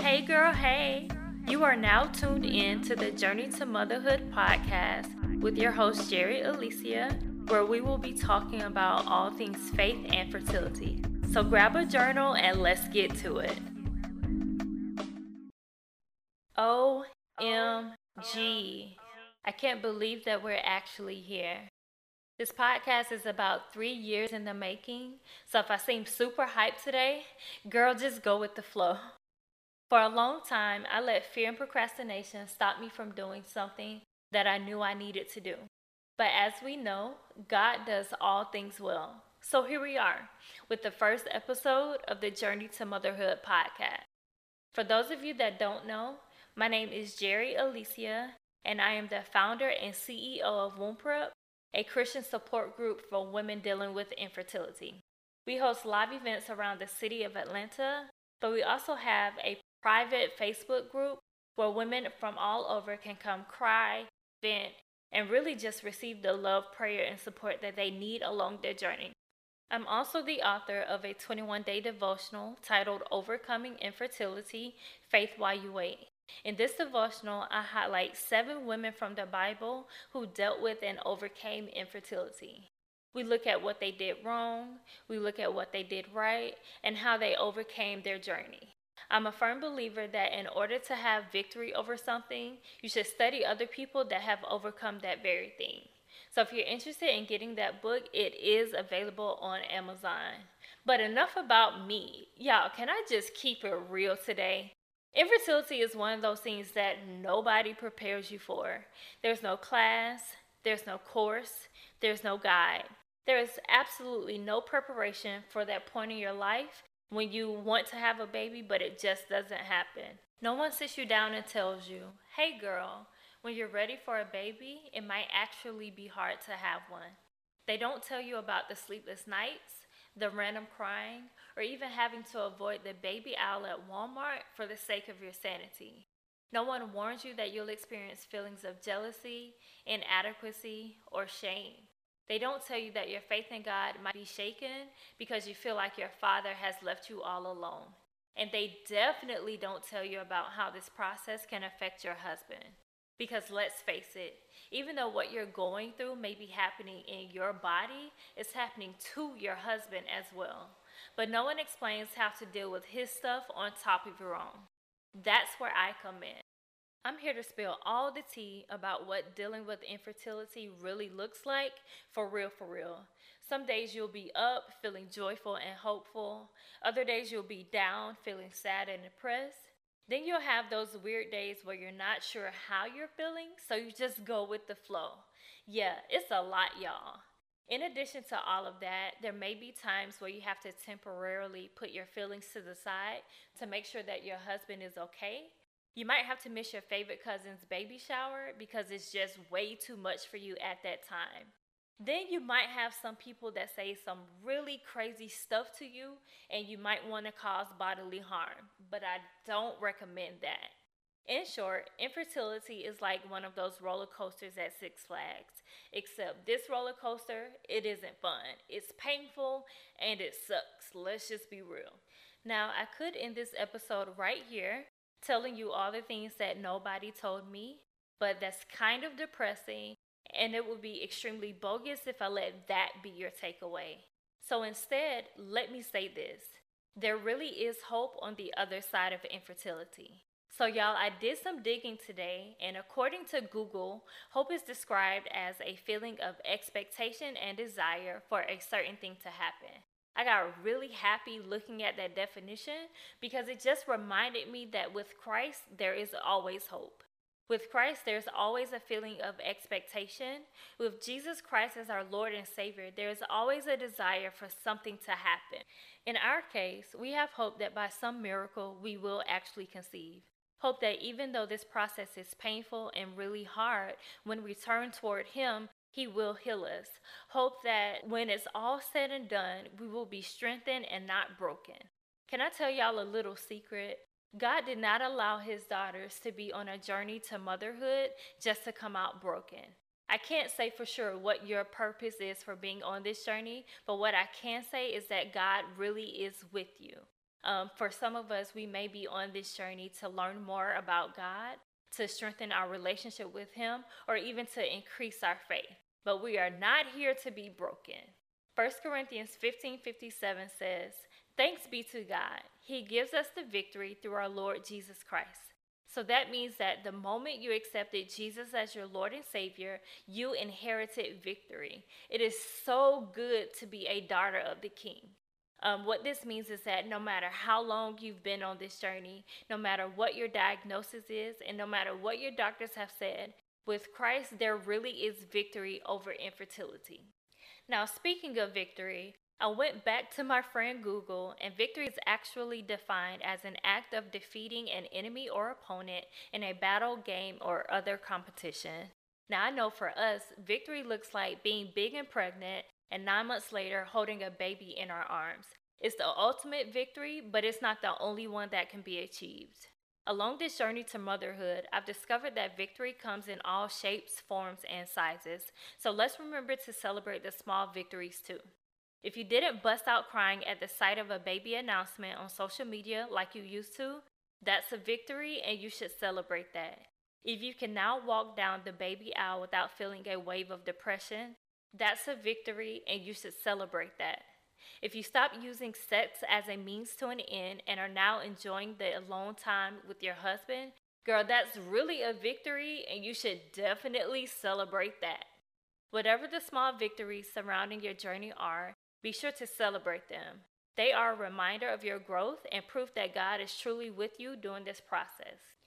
Hey, girl, hey. You are now tuned in to the Journey to Motherhood podcast with your host, Jerry Alicia, where we will be talking about all things faith and fertility. So grab a journal and let's get to it. OMG. I can't believe that we're actually here. This podcast is about three years in the making, so if I seem super hyped today, girl, just go with the flow. For a long time, I let fear and procrastination stop me from doing something that I knew I needed to do. But as we know, God does all things well. So here we are with the first episode of the Journey to Motherhood podcast. For those of you that don't know, my name is Jerry Alicia, and I am the founder and CEO of Womb Prep, a Christian support group for women dealing with infertility. We host live events around the city of Atlanta, but we also have a private Facebook group where women from all over can come cry, vent, and really just receive the love, prayer, and support that they need along their journey. I'm also the author of a 21 day devotional titled Overcoming Infertility Faith While You Wait. In this devotional, I highlight seven women from the Bible who dealt with and overcame infertility. We look at what they did wrong, we look at what they did right, and how they overcame their journey. I'm a firm believer that in order to have victory over something, you should study other people that have overcome that very thing. So if you're interested in getting that book, it is available on Amazon. But enough about me. Y'all, can I just keep it real today? Infertility is one of those things that nobody prepares you for. There's no class, there's no course, there's no guide. There is absolutely no preparation for that point in your life when you want to have a baby, but it just doesn't happen. No one sits you down and tells you, hey girl, when you're ready for a baby, it might actually be hard to have one. They don't tell you about the sleepless nights, the random crying, or even having to avoid the baby aisle at Walmart for the sake of your sanity. No one warns you that you'll experience feelings of jealousy, inadequacy, or shame. They don't tell you that your faith in God might be shaken because you feel like your father has left you all alone. And they definitely don't tell you about how this process can affect your husband. Because let's face it, even though what you're going through may be happening in your body, it's happening to your husband as well. But no one explains how to deal with his stuff on top of your own. That's where I come in. I'm here to spill all the tea about what dealing with infertility really looks like for real, for real. Some days you'll be up feeling joyful and hopeful, other days you'll be down feeling sad and depressed. Then you'll have those weird days where you're not sure how you're feeling, so you just go with the flow. Yeah, it's a lot, y'all. In addition to all of that, there may be times where you have to temporarily put your feelings to the side to make sure that your husband is okay you might have to miss your favorite cousin's baby shower because it's just way too much for you at that time. Then you might have some people that say some really crazy stuff to you and you might want to cause bodily harm, but I don't recommend that. In short, infertility is like one of those roller coasters at Six Flags, except this roller coaster, it isn't fun. It's painful and it sucks. Let's just be real. Now, I could end this episode right here, telling you all the things that nobody told me, but that's kind of depressing and it would be extremely bogus if I let that be your takeaway. So instead, let me say this there really is hope on the other side of infertility. So, y'all, I did some digging today, and according to Google, hope is described as a feeling of expectation and desire for a certain thing to happen. I got really happy looking at that definition because it just reminded me that with Christ, there is always hope. With Christ, there's always a feeling of expectation. With Jesus Christ as our Lord and Savior, there's always a desire for something to happen. In our case, we have hope that by some miracle we will actually conceive. Hope that even though this process is painful and really hard, when we turn toward Him, he will heal us. Hope that when it's all said and done, we will be strengthened and not broken. Can I tell y'all a little secret? God did not allow his daughters to be on a journey to motherhood just to come out broken. I can't say for sure what your purpose is for being on this journey, but what I can say is that God really is with you. Um, for some of us, we may be on this journey to learn more about God, to strengthen our relationship with Him, or even to increase our faith. But we are not here to be broken. 1 Corinthians 15 57 says, Thanks be to God. He gives us the victory through our Lord Jesus Christ. So that means that the moment you accepted Jesus as your Lord and Savior, you inherited victory. It is so good to be a daughter of the King. Um, what this means is that no matter how long you've been on this journey, no matter what your diagnosis is, and no matter what your doctors have said, with Christ, there really is victory over infertility. Now, speaking of victory, I went back to my friend Google, and victory is actually defined as an act of defeating an enemy or opponent in a battle, game, or other competition. Now, I know for us, victory looks like being big and pregnant, and nine months later, holding a baby in our arms. It's the ultimate victory, but it's not the only one that can be achieved. Along this journey to motherhood, I've discovered that victory comes in all shapes, forms, and sizes. So let's remember to celebrate the small victories too. If you didn't bust out crying at the sight of a baby announcement on social media like you used to, that's a victory and you should celebrate that. If you can now walk down the baby aisle without feeling a wave of depression, that's a victory and you should celebrate that. If you stop using sex as a means to an end and are now enjoying the alone time with your husband, girl, that's really a victory and you should definitely celebrate that. Whatever the small victories surrounding your journey are, be sure to celebrate them. They are a reminder of your growth and proof that God is truly with you during this process.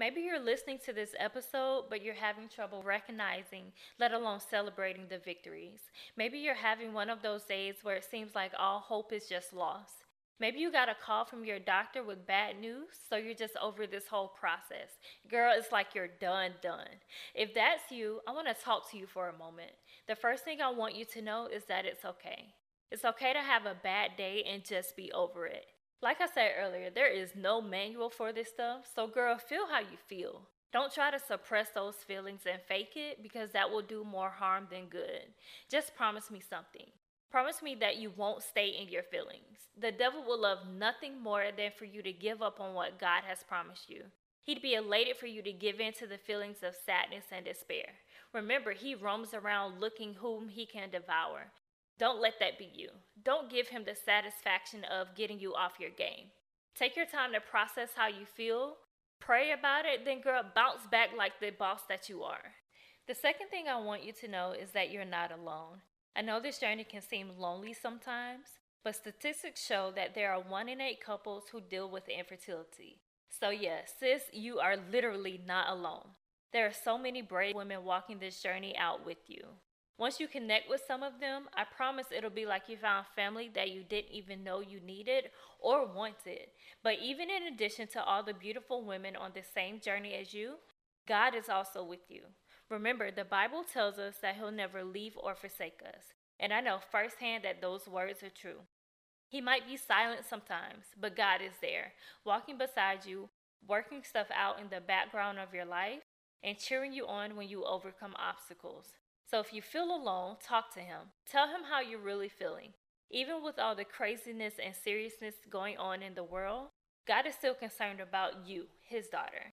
Maybe you're listening to this episode, but you're having trouble recognizing, let alone celebrating the victories. Maybe you're having one of those days where it seems like all hope is just lost. Maybe you got a call from your doctor with bad news, so you're just over this whole process. Girl, it's like you're done, done. If that's you, I want to talk to you for a moment. The first thing I want you to know is that it's okay. It's okay to have a bad day and just be over it. Like I said earlier, there is no manual for this stuff, so girl, feel how you feel. Don't try to suppress those feelings and fake it because that will do more harm than good. Just promise me something. Promise me that you won't stay in your feelings. The devil will love nothing more than for you to give up on what God has promised you. He'd be elated for you to give in to the feelings of sadness and despair. Remember, he roams around looking whom he can devour. Don't let that be you. Don't give him the satisfaction of getting you off your game. Take your time to process how you feel, pray about it, then, girl, bounce back like the boss that you are. The second thing I want you to know is that you're not alone. I know this journey can seem lonely sometimes, but statistics show that there are one in eight couples who deal with infertility. So, yes, sis, you are literally not alone. There are so many brave women walking this journey out with you. Once you connect with some of them, I promise it'll be like you found family that you didn't even know you needed or wanted. But even in addition to all the beautiful women on the same journey as you, God is also with you. Remember, the Bible tells us that He'll never leave or forsake us. And I know firsthand that those words are true. He might be silent sometimes, but God is there, walking beside you, working stuff out in the background of your life, and cheering you on when you overcome obstacles. So if you feel alone, talk to him. Tell him how you're really feeling. Even with all the craziness and seriousness going on in the world, God is still concerned about you, his daughter.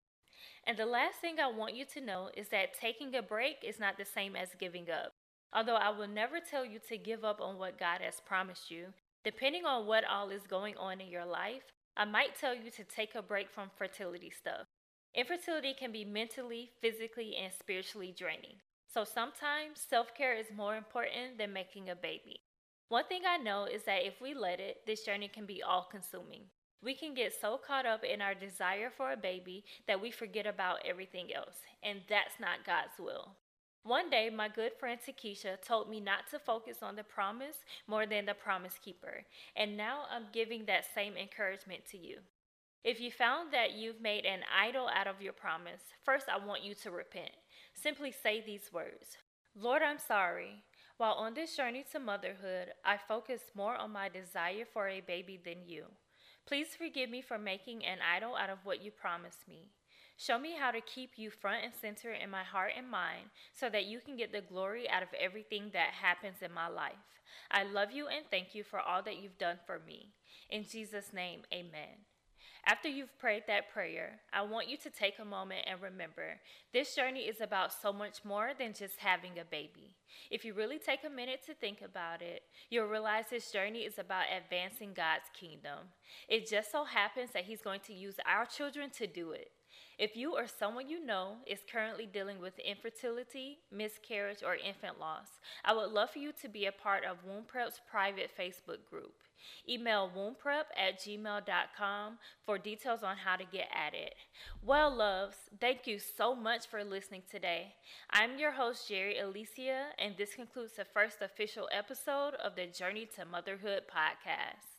And the last thing I want you to know is that taking a break is not the same as giving up. Although I will never tell you to give up on what God has promised you, depending on what all is going on in your life, I might tell you to take a break from fertility stuff. Infertility can be mentally, physically, and spiritually draining. So sometimes self care is more important than making a baby. One thing I know is that if we let it, this journey can be all consuming. We can get so caught up in our desire for a baby that we forget about everything else, and that's not God's will. One day, my good friend Takesha told me not to focus on the promise more than the promise keeper, and now I'm giving that same encouragement to you. If you found that you've made an idol out of your promise, first I want you to repent. Simply say these words Lord, I'm sorry. While on this journey to motherhood, I focused more on my desire for a baby than you. Please forgive me for making an idol out of what you promised me. Show me how to keep you front and center in my heart and mind so that you can get the glory out of everything that happens in my life. I love you and thank you for all that you've done for me. In Jesus' name, amen. After you've prayed that prayer, I want you to take a moment and remember this journey is about so much more than just having a baby. If you really take a minute to think about it, you'll realize this journey is about advancing God's kingdom. It just so happens that He's going to use our children to do it. If you or someone you know is currently dealing with infertility, miscarriage, or infant loss, I would love for you to be a part of Womb Prep's private Facebook group. Email wombprep at gmail.com for details on how to get at it. Well, loves, thank you so much for listening today. I'm your host, Jerry Alicia, and this concludes the first official episode of the Journey to Motherhood podcast.